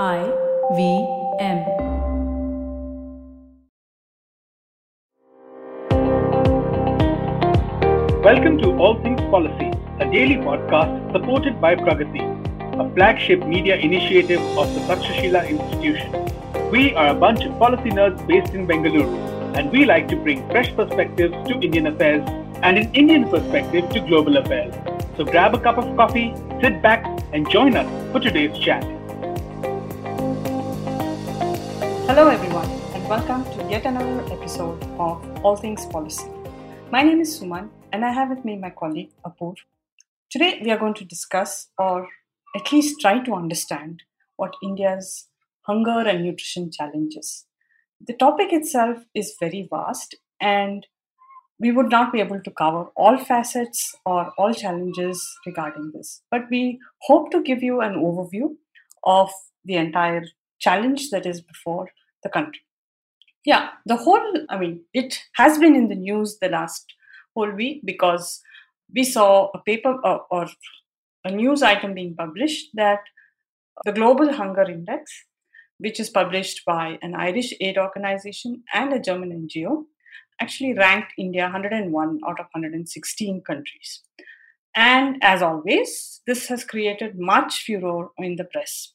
I V M. Welcome to All Things Policy, a daily podcast supported by Pragati, a flagship media initiative of the Takshashila Institution. We are a bunch of policy nerds based in Bengaluru, and we like to bring fresh perspectives to Indian affairs and an Indian perspective to global affairs. So grab a cup of coffee, sit back, and join us for today's chat. Hello, everyone, and welcome to yet another episode of All Things Policy. My name is Suman, and I have with me my colleague Apoorv. Today, we are going to discuss, or at least try to understand, what India's hunger and nutrition challenges. The topic itself is very vast, and we would not be able to cover all facets or all challenges regarding this. But we hope to give you an overview of the entire challenge that is before the country. Yeah, the whole, I mean, it has been in the news the last whole week because we saw a paper uh, or a news item being published that the Global Hunger Index, which is published by an Irish aid organization and a German NGO, actually ranked India 101 out of 116 countries. And as always, this has created much furor in the press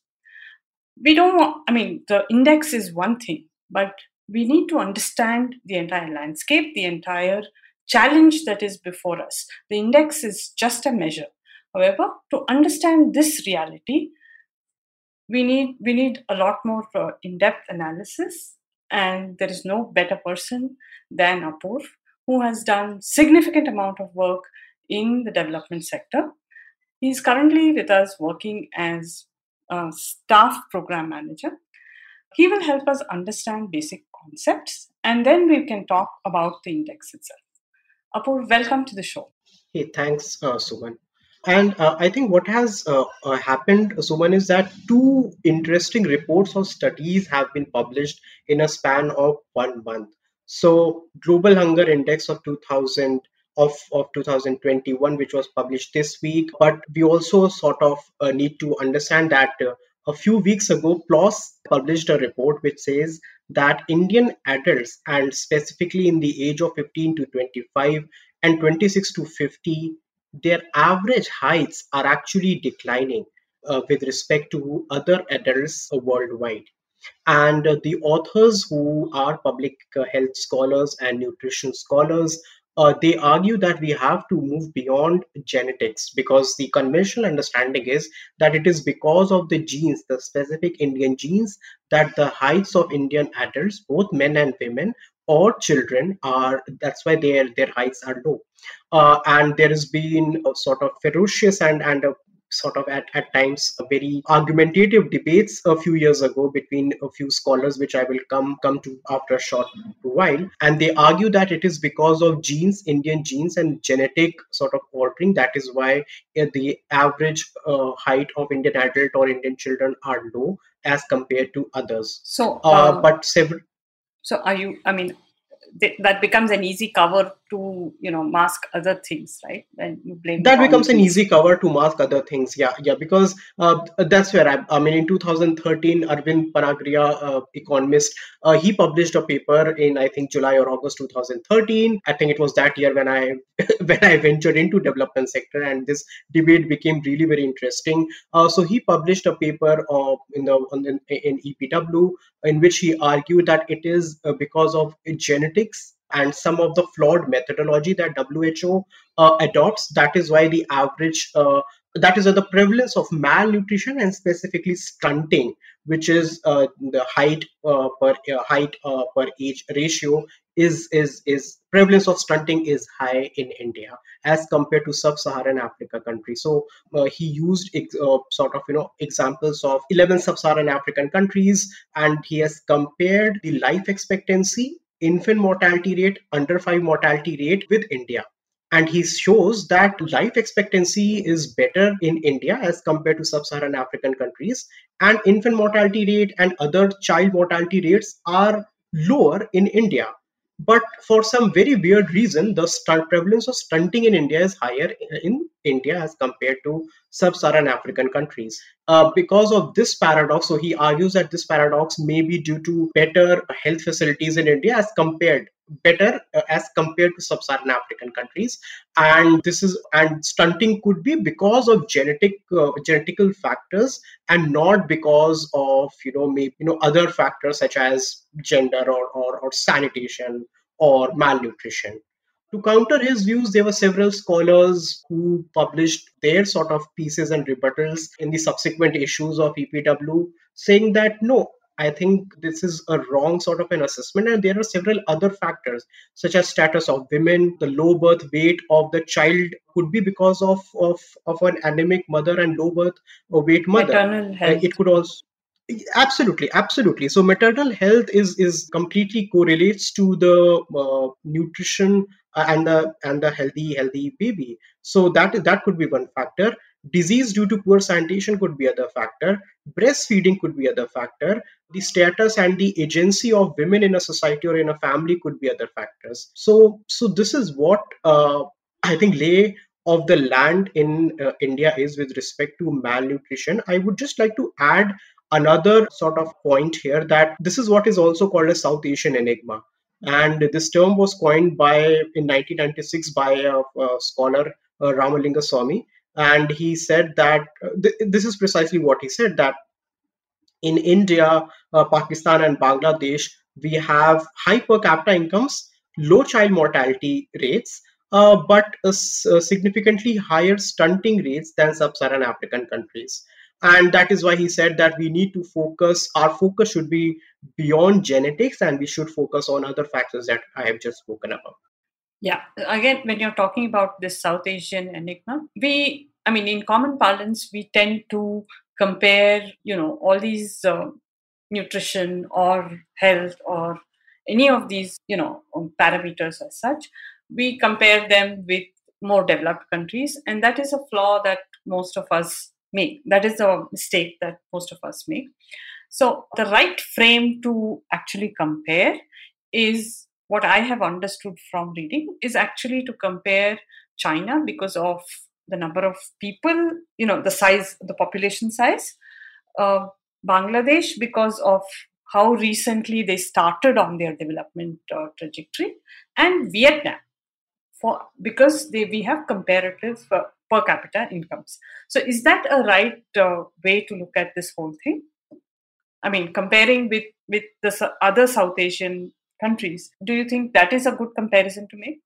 we don't want, I mean, the index is one thing, but we need to understand the entire landscape, the entire challenge that is before us. The index is just a measure. However, to understand this reality, we need we need a lot more uh, in-depth analysis, and there is no better person than Apoorv, who has done significant amount of work in the development sector. He's currently with us working as uh, staff program manager. He will help us understand basic concepts and then we can talk about the index itself. Apoorv, welcome to the show. Hey, thanks, uh, Suman. And uh, I think what has uh, uh, happened, Suman, is that two interesting reports or studies have been published in a span of one month. So, Global Hunger Index of 2000 of, of 2021, which was published this week. But we also sort of uh, need to understand that uh, a few weeks ago, PLOS published a report which says that Indian adults, and specifically in the age of 15 to 25 and 26 to 50, their average heights are actually declining uh, with respect to other adults worldwide. And uh, the authors who are public uh, health scholars and nutrition scholars uh, they argue that we have to move beyond genetics because the conventional understanding is that it is because of the genes, the specific Indian genes, that the heights of Indian adults, both men and women, or children are that's why their their heights are low. Uh, and there has been a sort of ferocious and and a sort of at, at times very argumentative debates a few years ago between a few scholars which i will come come to after a short while. And they argue that it is because of genes indian genes and genetic sort of altering. That is why uh, the average uh, height of indian adult or indian children are low as compared to others. So uh, um, but several so are you i mean that becomes an easy cover to you know mask other things right? When you blame that becomes an easy cover to mask other things yeah yeah because uh, that's where I, I mean in 2013 arvind panagariya uh, economist uh, he published a paper in i think july or august 2013 i think it was that year when i when i ventured into development sector and this debate became really very interesting. Uh, so he published a paper uh, in the in, in epw in which he argued that it is uh, because of genetics and some of the flawed methodology that WHO uh, adopts. That is why the average, uh, that is the prevalence of malnutrition and specifically stunting, which is uh, the height uh, per uh, height uh, per age ratio, is is is prevalence of stunting is high in India as compared to sub-Saharan Africa countries. So he used sort of you know examples of 11 sub-Saharan African countries, and he has compared the life expectancy infant mortality rate, under 5 mortality rate with India. And he shows that life expectancy is better in India as compared to sub Saharan African countries. And infant mortality rate and other child mortality rates are lower in India. But for some very weird reason, the stunt prevalence of stunting in India is higher in India as compared to sub-Saharan African countries. Uh, because of this paradox, so he argues that this paradox may be due to better health facilities in India as compared better uh, as compared to sub-Saharan African countries, and this is and stunting could be because of genetic uh, genetical factors and not because of you know maybe you know other factors such as gender or or, or sanitation or malnutrition. To counter his views, there were several scholars who published their sort of pieces and rebuttals in the subsequent issues of EPW, saying that no, I think this is a wrong sort of an assessment, and there are several other factors, such as status of women, the low birth weight of the child could be because of of, of an anemic mother and low birth weight mother. Maternal health. It could also absolutely absolutely so maternal health is is completely correlates to the uh, nutrition uh, and the and the healthy healthy baby so that that could be one factor disease due to poor sanitation could be other factor. Breastfeeding could be other factor. The status and the agency of women in a society or in a family could be other factors. So so this is what uh, i think lay of the land in uh, india is with respect to malnutrition. I would just like to add another sort of point here that this is what is also called a south asian enigma. And this term was coined by in 1996 by a, a scholar uh, ramalingaswami and he said that uh, th- this is precisely what he said that in India, uh, Pakistan, and Bangladesh, we have high per capita incomes, low child mortality rates, uh, but uh, significantly higher stunting rates than sub-Saharan African countries. And that is why he said that we need to focus, our focus should be beyond genetics and we should focus on other factors that I have just spoken about. Yeah, again, when you're talking about this South Asian enigma, we, I mean, in common parlance, we tend to compare you know all these uh, nutrition or health or any of these you know um, parameters as such. We compare them with more developed countries and that is a flaw that most of us make. That is a mistake that most of us make. So the right frame to actually compare is what i have understood from reading is actually to compare china because of the number of people, you know, the size, the population size. Uh, Bangladesh, because of how recently they started on their development uh, trajectory, and Vietnam, for because they we have comparative uh, per capita incomes. So, is that a right uh, way to look at this whole thing? I mean, comparing with with the other South Asian countries, do you think that is a good comparison to make?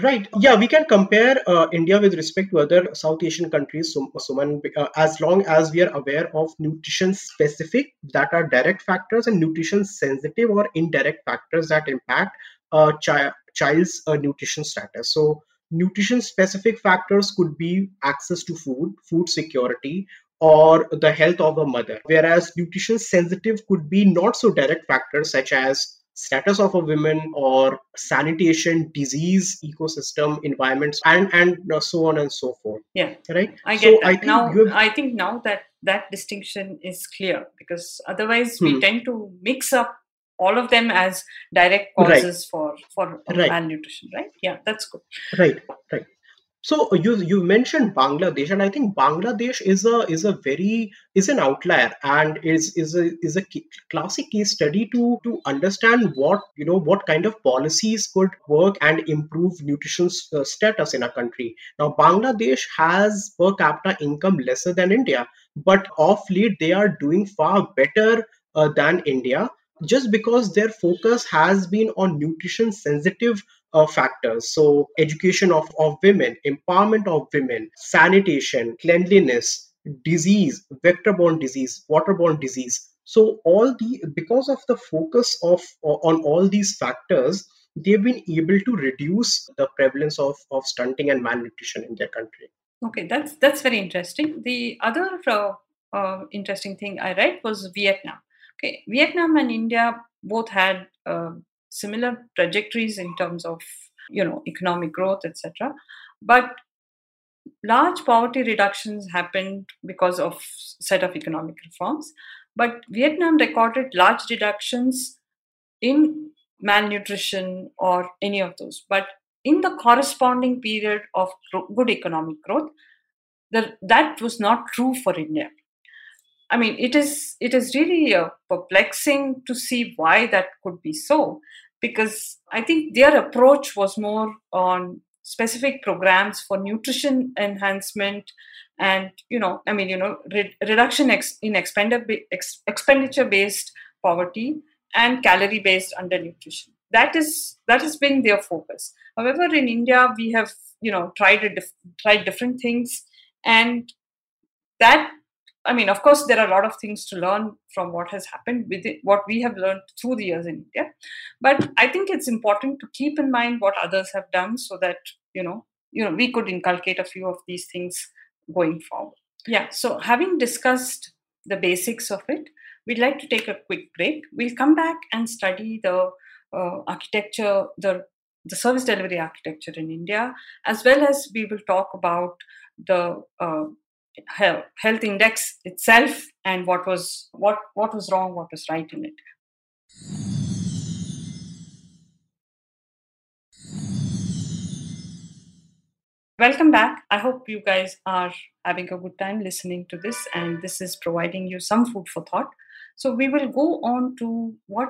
Right. Yeah, we can compare uh, India with respect to other South Asian countries, Suman, uh, as long as we are aware of nutrition specific that are direct factors and nutrition sensitive or indirect factors that impact uh, chi- child's uh, nutrition status. So, nutrition specific factors could be access to food, food security, or the health of a mother, whereas nutrition sensitive could be not so direct factors such as status of a woman or sanitation disease ecosystem environments and and so on and so forth yeah right i get so that. I think now have... i think now that that distinction is clear because otherwise hmm. we tend to mix up all of them as direct causes right. for for right. malnutrition right yeah that's good right right so you you mentioned Bangladesh, and I think Bangladesh is a is a very is an outlier and is is a is a classic case study to to understand what you know what kind of policies could work and improve nutrition uh, status in a country. Now Bangladesh has per capita income lesser than India, but of late they are doing far better uh, than India just because their focus has been on nutrition sensitive uh, factors. So, education of, of women, empowerment of women, sanitation, cleanliness, disease, vector borne disease, waterborne disease. So, all the because of the focus of on all these factors, they've been able to reduce the prevalence of, of stunting and malnutrition in their country. Okay, that's that's very interesting. The other uh, uh, interesting thing I read was Vietnam. Okay, Vietnam and India both had uh, similar trajectories in terms of you know economic growth etc but large poverty reductions happened because of set of economic reforms but vietnam recorded large reductions in malnutrition or any of those. But in the corresponding period of good economic growth, the, that was not true for India. I mean, it is it is really uh, perplexing to see why that could be so, because I think their approach was more on specific programs for nutrition enhancement and you know i mean you know re- reduction ex- in expenditure ex- expenditure based poverty and calorie based undernutrition. That is that has been their focus. However in india we have you know tried a dif- tried different things and that i mean of course there are a lot of things to learn from what has happened with it, what we have learned through the years in india. But i think it's important to keep in mind what others have done so that you know you know we could inculcate a few of these things going forward. Yeah so having discussed the basics of it we'd like to take a quick break. We'll come back and study the uh, architecture the the service delivery architecture in India, as well as we will talk about the uh, health, health index itself and what was what what was wrong, what was right in it. Welcome back. I hope you guys are having a good time listening to this, and this is providing you some food for thought. So we will go on to what,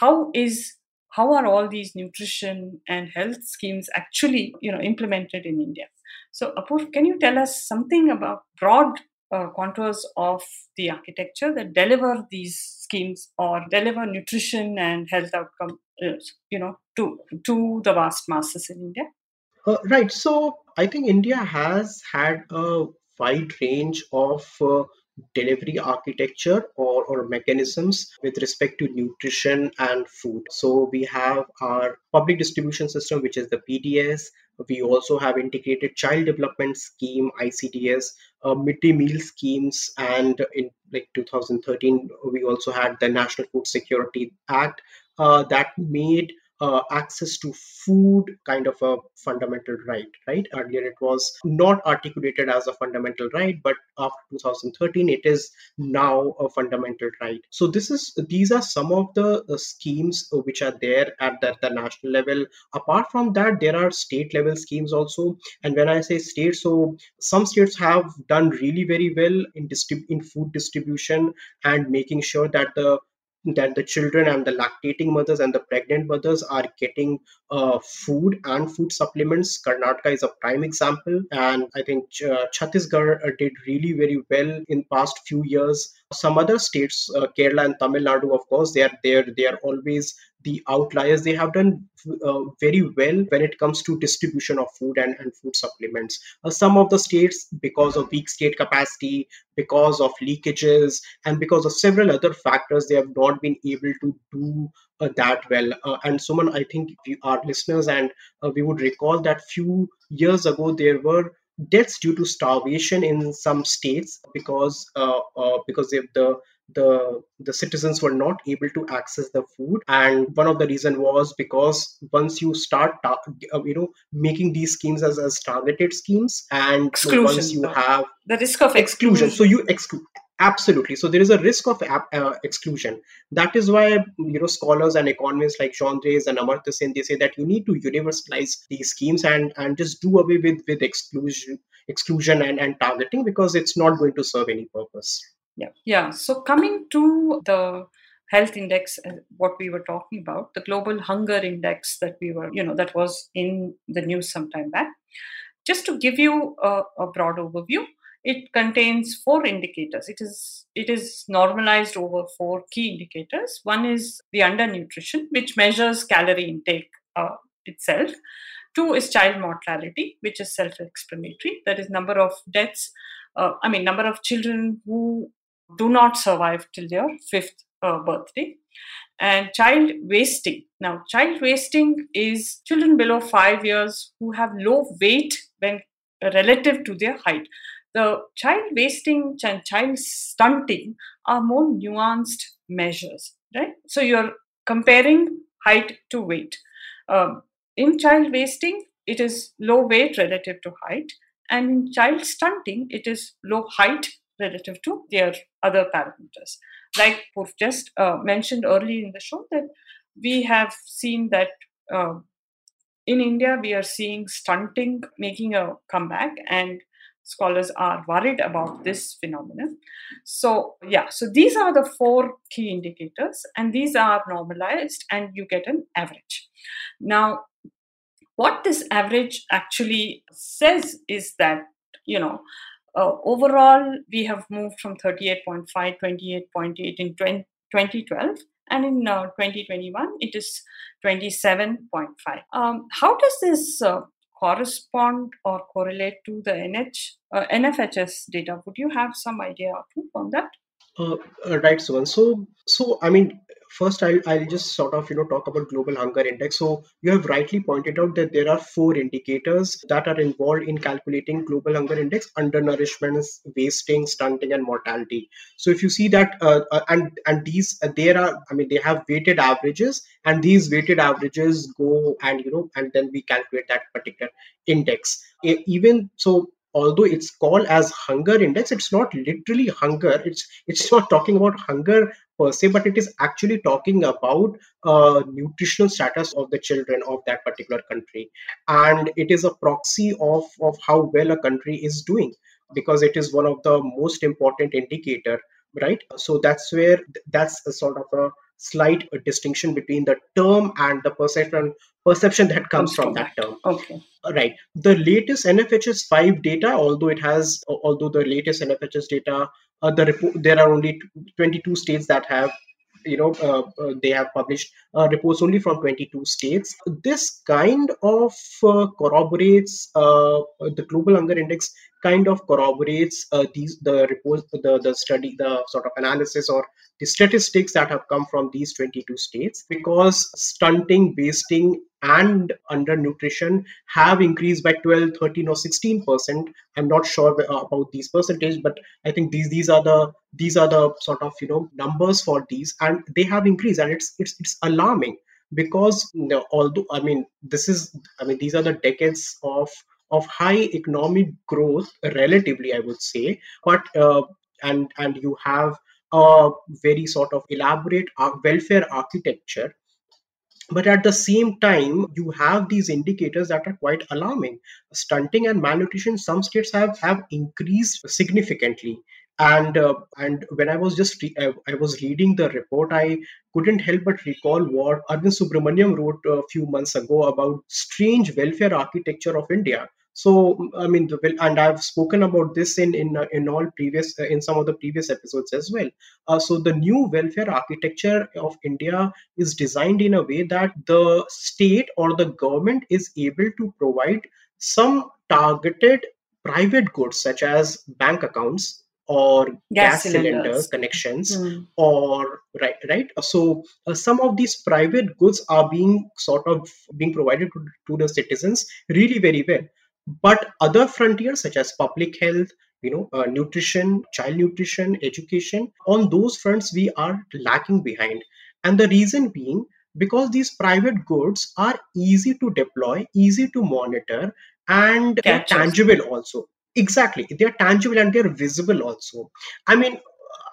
how is, how are all these nutrition and health schemes actually, you know, implemented in India? So, Apoorv, can you tell us something about broad uh, contours of the architecture that deliver these schemes or deliver nutrition and health outcome, uh, you know, to to the vast masses in India? Uh, right. So I think India has had a wide range of uh, delivery architecture or, or mechanisms with respect to nutrition and food. So we have our public distribution system, which is the PDS. We also have integrated child development scheme, ICDS, uh, midday meal schemes, and in like 2013, we also had the National Food Security Act uh, that made uh, access to food kind of a fundamental right right? Earlier it was not articulated as a fundamental right but after 2013 it is now a fundamental right. So this is these are some of the uh, schemes which are there at the, the national level. Apart from that there are state level schemes also. And when i say state so some states have done really very well in distrib- in food distribution and making sure that the that the children and the lactating mothers and the pregnant mothers are getting uh, food and food supplements. Karnataka is a prime example, and I think uh, Chhattisgarh uh, did really very well in past few years. Some other states, uh, Kerala and Tamil Nadu, of course, they are there. They are always the outliers they have done uh, very well when it comes to distribution of food and, and food supplements. Uh, some of the states because of weak state capacity because of leakages and because of several other factors they have not been able to do uh, that well. Uh, and Suman, i think we, our listeners and uh, we would recall that few years ago there were deaths due to starvation in some states because uh, because of the the the citizens were not able to access the food. And one of the reason was because once you start ta- uh, you know making these schemes as, as targeted schemes and exclusion, once you have the risk of exclusion, exclusion. so you exclude absolutely. So there is a risk of uh, exclusion. That is why you know scholars and economists like Jean Drèze and Amartya Sen they say that you need to universalize these schemes and and just do away with with exclusion exclusion and, and targeting because it's not going to serve any purpose yeah. Yeah. So coming to the health index, uh, what we were talking about, the global hunger index that we were, you know, that was in the news sometime back. Just to give you a, a broad overview, it contains four indicators. It is it is normalized over four key indicators. One is the undernutrition, which measures calorie intake uh, itself. Two is child mortality, which is self-explanatory. That is number of deaths. Uh, I mean, number of children who do not survive till their fifth uh, birthday. And child wasting. Now, child wasting is children below five years who have low weight when relative to their height. The child wasting and child stunting are more nuanced measures, right? So you're comparing height to weight. Um, in child wasting, it is low weight relative to height, and in child stunting, it is low height relative to their other parameters. Like Purv just uh, mentioned early in the show, that we have seen that uh, in India, we are seeing stunting making a comeback, and scholars are worried about this phenomenon. So, yeah, so these are the four key indicators, and these are normalized, and you get an average. Now, what this average actually says is that, you know, uh, overall, we have moved from 38.5, 28.8 in 20, 2012 and in uh, 2021 it is 27.5 um, how does this uh, correspond or correlate to the NH, uh, nfhs data? Would you have some idea on that uh, uh, right so so so i mean first I'll, I'll just sort of you know talk about global hunger index. So you have rightly pointed out that there are four indicators that are involved in calculating global hunger index undernourishment wasting stunting and mortality. So if you see that uh, uh, and and these uh, there are i mean they have weighted averages and these weighted averages go and you know and then we calculate that particular index. Even so although it's called as hunger index it's not literally hunger. It's it's not talking about hunger per se but it is actually talking about uh, nutritional status of the children of that particular country. And it is a proxy of of how well a country is doing because it is one of the most important indicator right? So that's where that's a sort of a slight distinction between the term and the perception perception that comes from that term. Okay. Right. The latest nfhs 5 data although it has although the latest nfhs data uh, the report there are only 22 states that have you know uh, uh, they have published uh, reports only from 22 states. This kind of uh, corroborates uh, the global hunger index kind of corroborates uh, these the reports the the study the sort of analysis or the statistics that have come from these 22 states because stunting wasting and undernutrition have increased by 12 13 or 16 percent. I'm not sure about these percentage but i think these these are the these are the sort of you know numbers for these and they have increased and it's it's, it's alarming because you know, although i mean this is i mean these are the decades of of high economic growth relatively i would say. But uh, and and you have a very sort of elaborate welfare architecture. But at the same time you have these indicators that are quite alarming. Stunting and malnutrition some states have have increased significantly. And uh, and when i was just re- I, was reading the report i couldn't help but recall what arvind subramanian wrote a few months ago about strange welfare architecture of india so i mean and i've spoken about this in in, uh, in all previous uh, in some of the previous episodes as well. Uh, so the new welfare architecture of india is designed in a way that the state or the government is able to provide some targeted private goods such as bank accounts or gas, gas cylinder connections mm. or right right? So uh, some of these private goods are being sort of being provided to, to the citizens really very well but other frontiers such as public health you know uh, nutrition child nutrition education on those fronts we are lacking behind. And the reason being because these private goods are easy to deploy easy to monitor and tangible. also. Exactly. They're tangible and they're visible also. I mean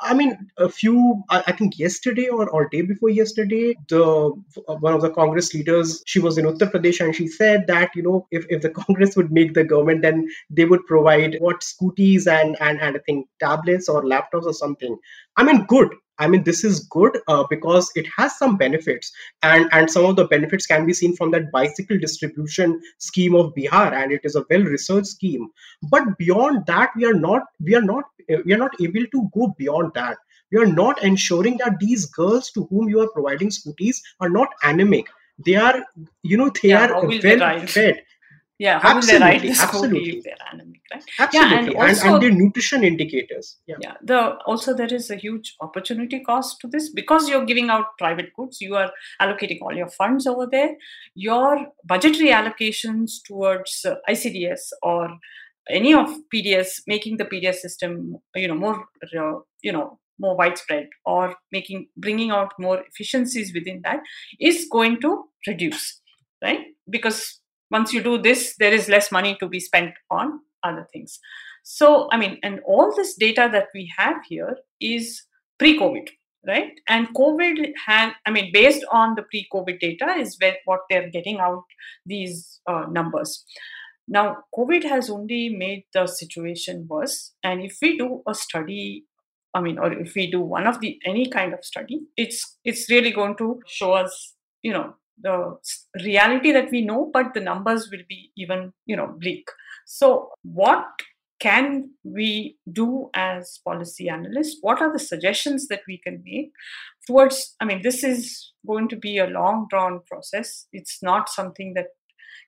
I mean, a few, I think yesterday or, or day before yesterday, the uh, one of the Congress leaders, she was in Uttar Pradesh and she said that, you know, if, if the Congress would make the government, then they would provide what scooties and, and, and I think tablets or laptops or something. I mean, good. I mean, this is good uh, because it has some benefits, and and some of the benefits can be seen from that bicycle distribution scheme of Bihar, and it is a well-researched scheme. But beyond that, we are not we are not we are not able to go beyond that. We are not ensuring that these girls to whom you are providing scooties are not anemic. They are, you know, they yeah, are well fed yeah how absolutely, will they write this absolutely. if they're anemic right absolutely yeah, and, also, and, and the nutrition indicators yeah. yeah the also there is a huge opportunity cost to this because you're giving out private goods you are allocating all your funds over there your budgetary allocations towards uh, icds or any of pds making the pds system you know more uh, you know more widespread or making bringing out more efficiencies within that is going to reduce right because once you do this there is less money to be spent on other things so i mean and all this data that we have here is pre covid right? And COVID had, I mean, based on the pre-COVID data, is what they're getting out these uh, numbers. Now, COVID has only made the situation worse. And if we do a study, I mean, or if we do one of the any kind of study, it's it's really going to show us, you know, the reality that we know, but the numbers will be even, you know, bleak. So, what can we do as policy analysts? What are the suggestions that we can make towards? I mean, this is going to be a long drawn process. It's not something that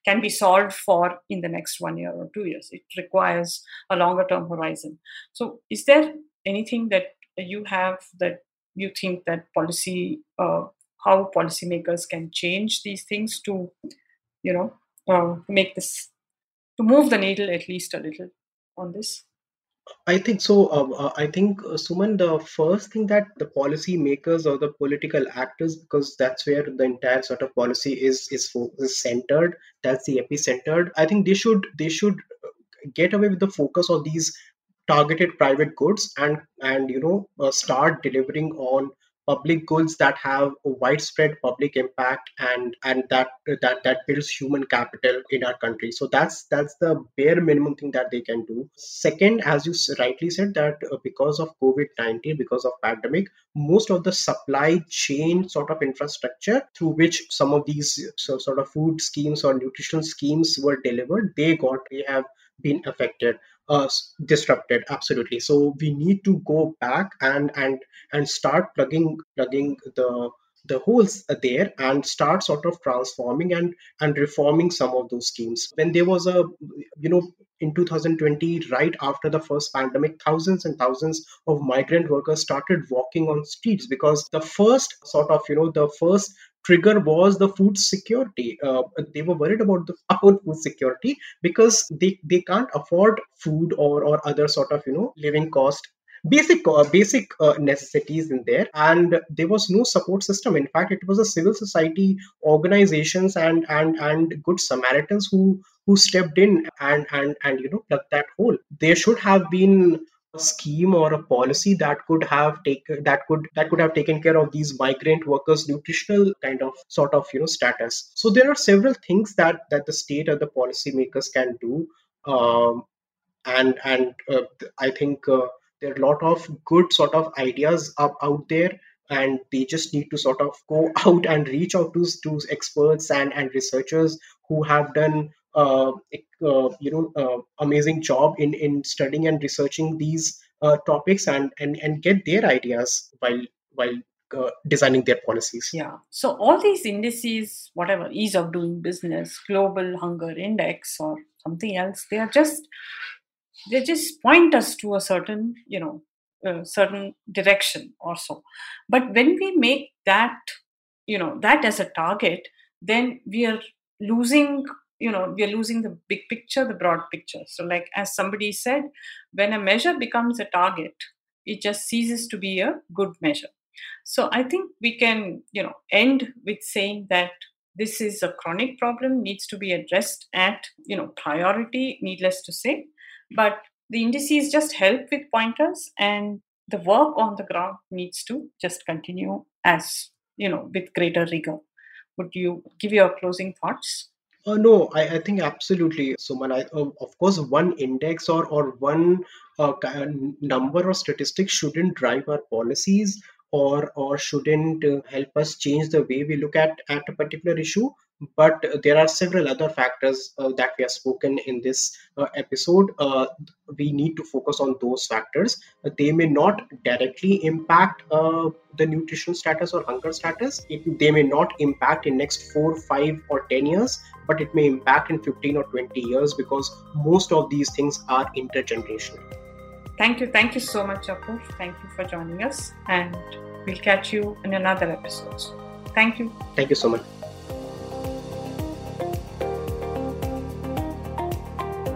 can be solved for in the next one year or two years. It requires a longer term horizon. So, is there anything that you have that you think that policy, uh, how policymakers can change these things to, you know, uh, make this, to move the needle at least a little on this? I think so. Um, uh, I think, uh, Suman, the first thing that the policy makers or the political actors, because that's where the entire sort of policy is is, is centered. That's the epicenter. I think they should they should uh, get away with the focus of these targeted private goods and and you know uh, start delivering on public goods that have a widespread public impact and and that that that builds human capital in our country. So that's that's the bare minimum thing that they can do. Second as you rightly said that uh, because of covid-19 because of pandemic most of the supply chain sort of infrastructure through which some of these sort of food schemes or nutritional schemes were delivered they got they have been affected uh, disrupted absolutely. So we need to go back and and and start plugging plugging the the holes there and start sort of transforming and and reforming some of those schemes. When there was a you know in 2020 right after the first pandemic thousands and thousands of migrant workers started walking on streets because the first sort of you know the first trigger was the food security. Uh, they were worried about the food security because they, they can't afford food or, or other sort of you know living cost. Basic uh, basic uh, necessities in there. And there was no support system. In fact it was a civil society organizations and and and good samaritans who who stepped in and and and you know plugged that hole. There should have been scheme or a policy that could have taken that could that could have taken care of these migrant workers nutritional kind of sort of you know status. So there are several things that that the state or the policymakers can do um, and and uh, i think uh, there are a lot of good sort of ideas up out there and they just need to sort of go out and reach out to, to experts and, and researchers who have done you know uh, amazing job in in studying and researching these uh, topics and, and and get their ideas while while uh, designing their policies. Yeah. So all these indices whatever ease of doing business global hunger index or something else they are just they just point us to a certain you know uh, certain direction or so. But when we make that you know that as a target then we are losing you know we are losing the big picture the broad picture. So like as somebody said when a measure becomes a target it just ceases to be a good measure. So i think we can you know end with saying that this is a chronic problem needs to be addressed at you know priority needless to say. But the indices just help with pointers and the work on the ground needs to just continue as you know with greater rigor. Would you give your closing thoughts uh, no, I, I think absolutely, Suman. I, uh, of course, one index or or one uh, number or statistic shouldn't drive our policies or or shouldn't uh, help us change the way we look at at a particular issue but there are several other factors uh, that we have spoken in this uh, episode. Uh, we need to focus on those factors. they may not directly impact uh, the nutrition status or hunger status. It, they may not impact in next four, five, or ten years, but it may impact in fifteen or twenty years because most of these things are intergenerational. Thank you, thank you so much, Apoorv. Thank you for joining us, and we'll catch you in another episode. Thank you. Thank you so much.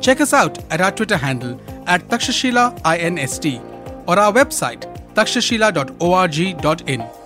check us out at our Twitter handle at Takshashila INST or our website takshashila.org.in.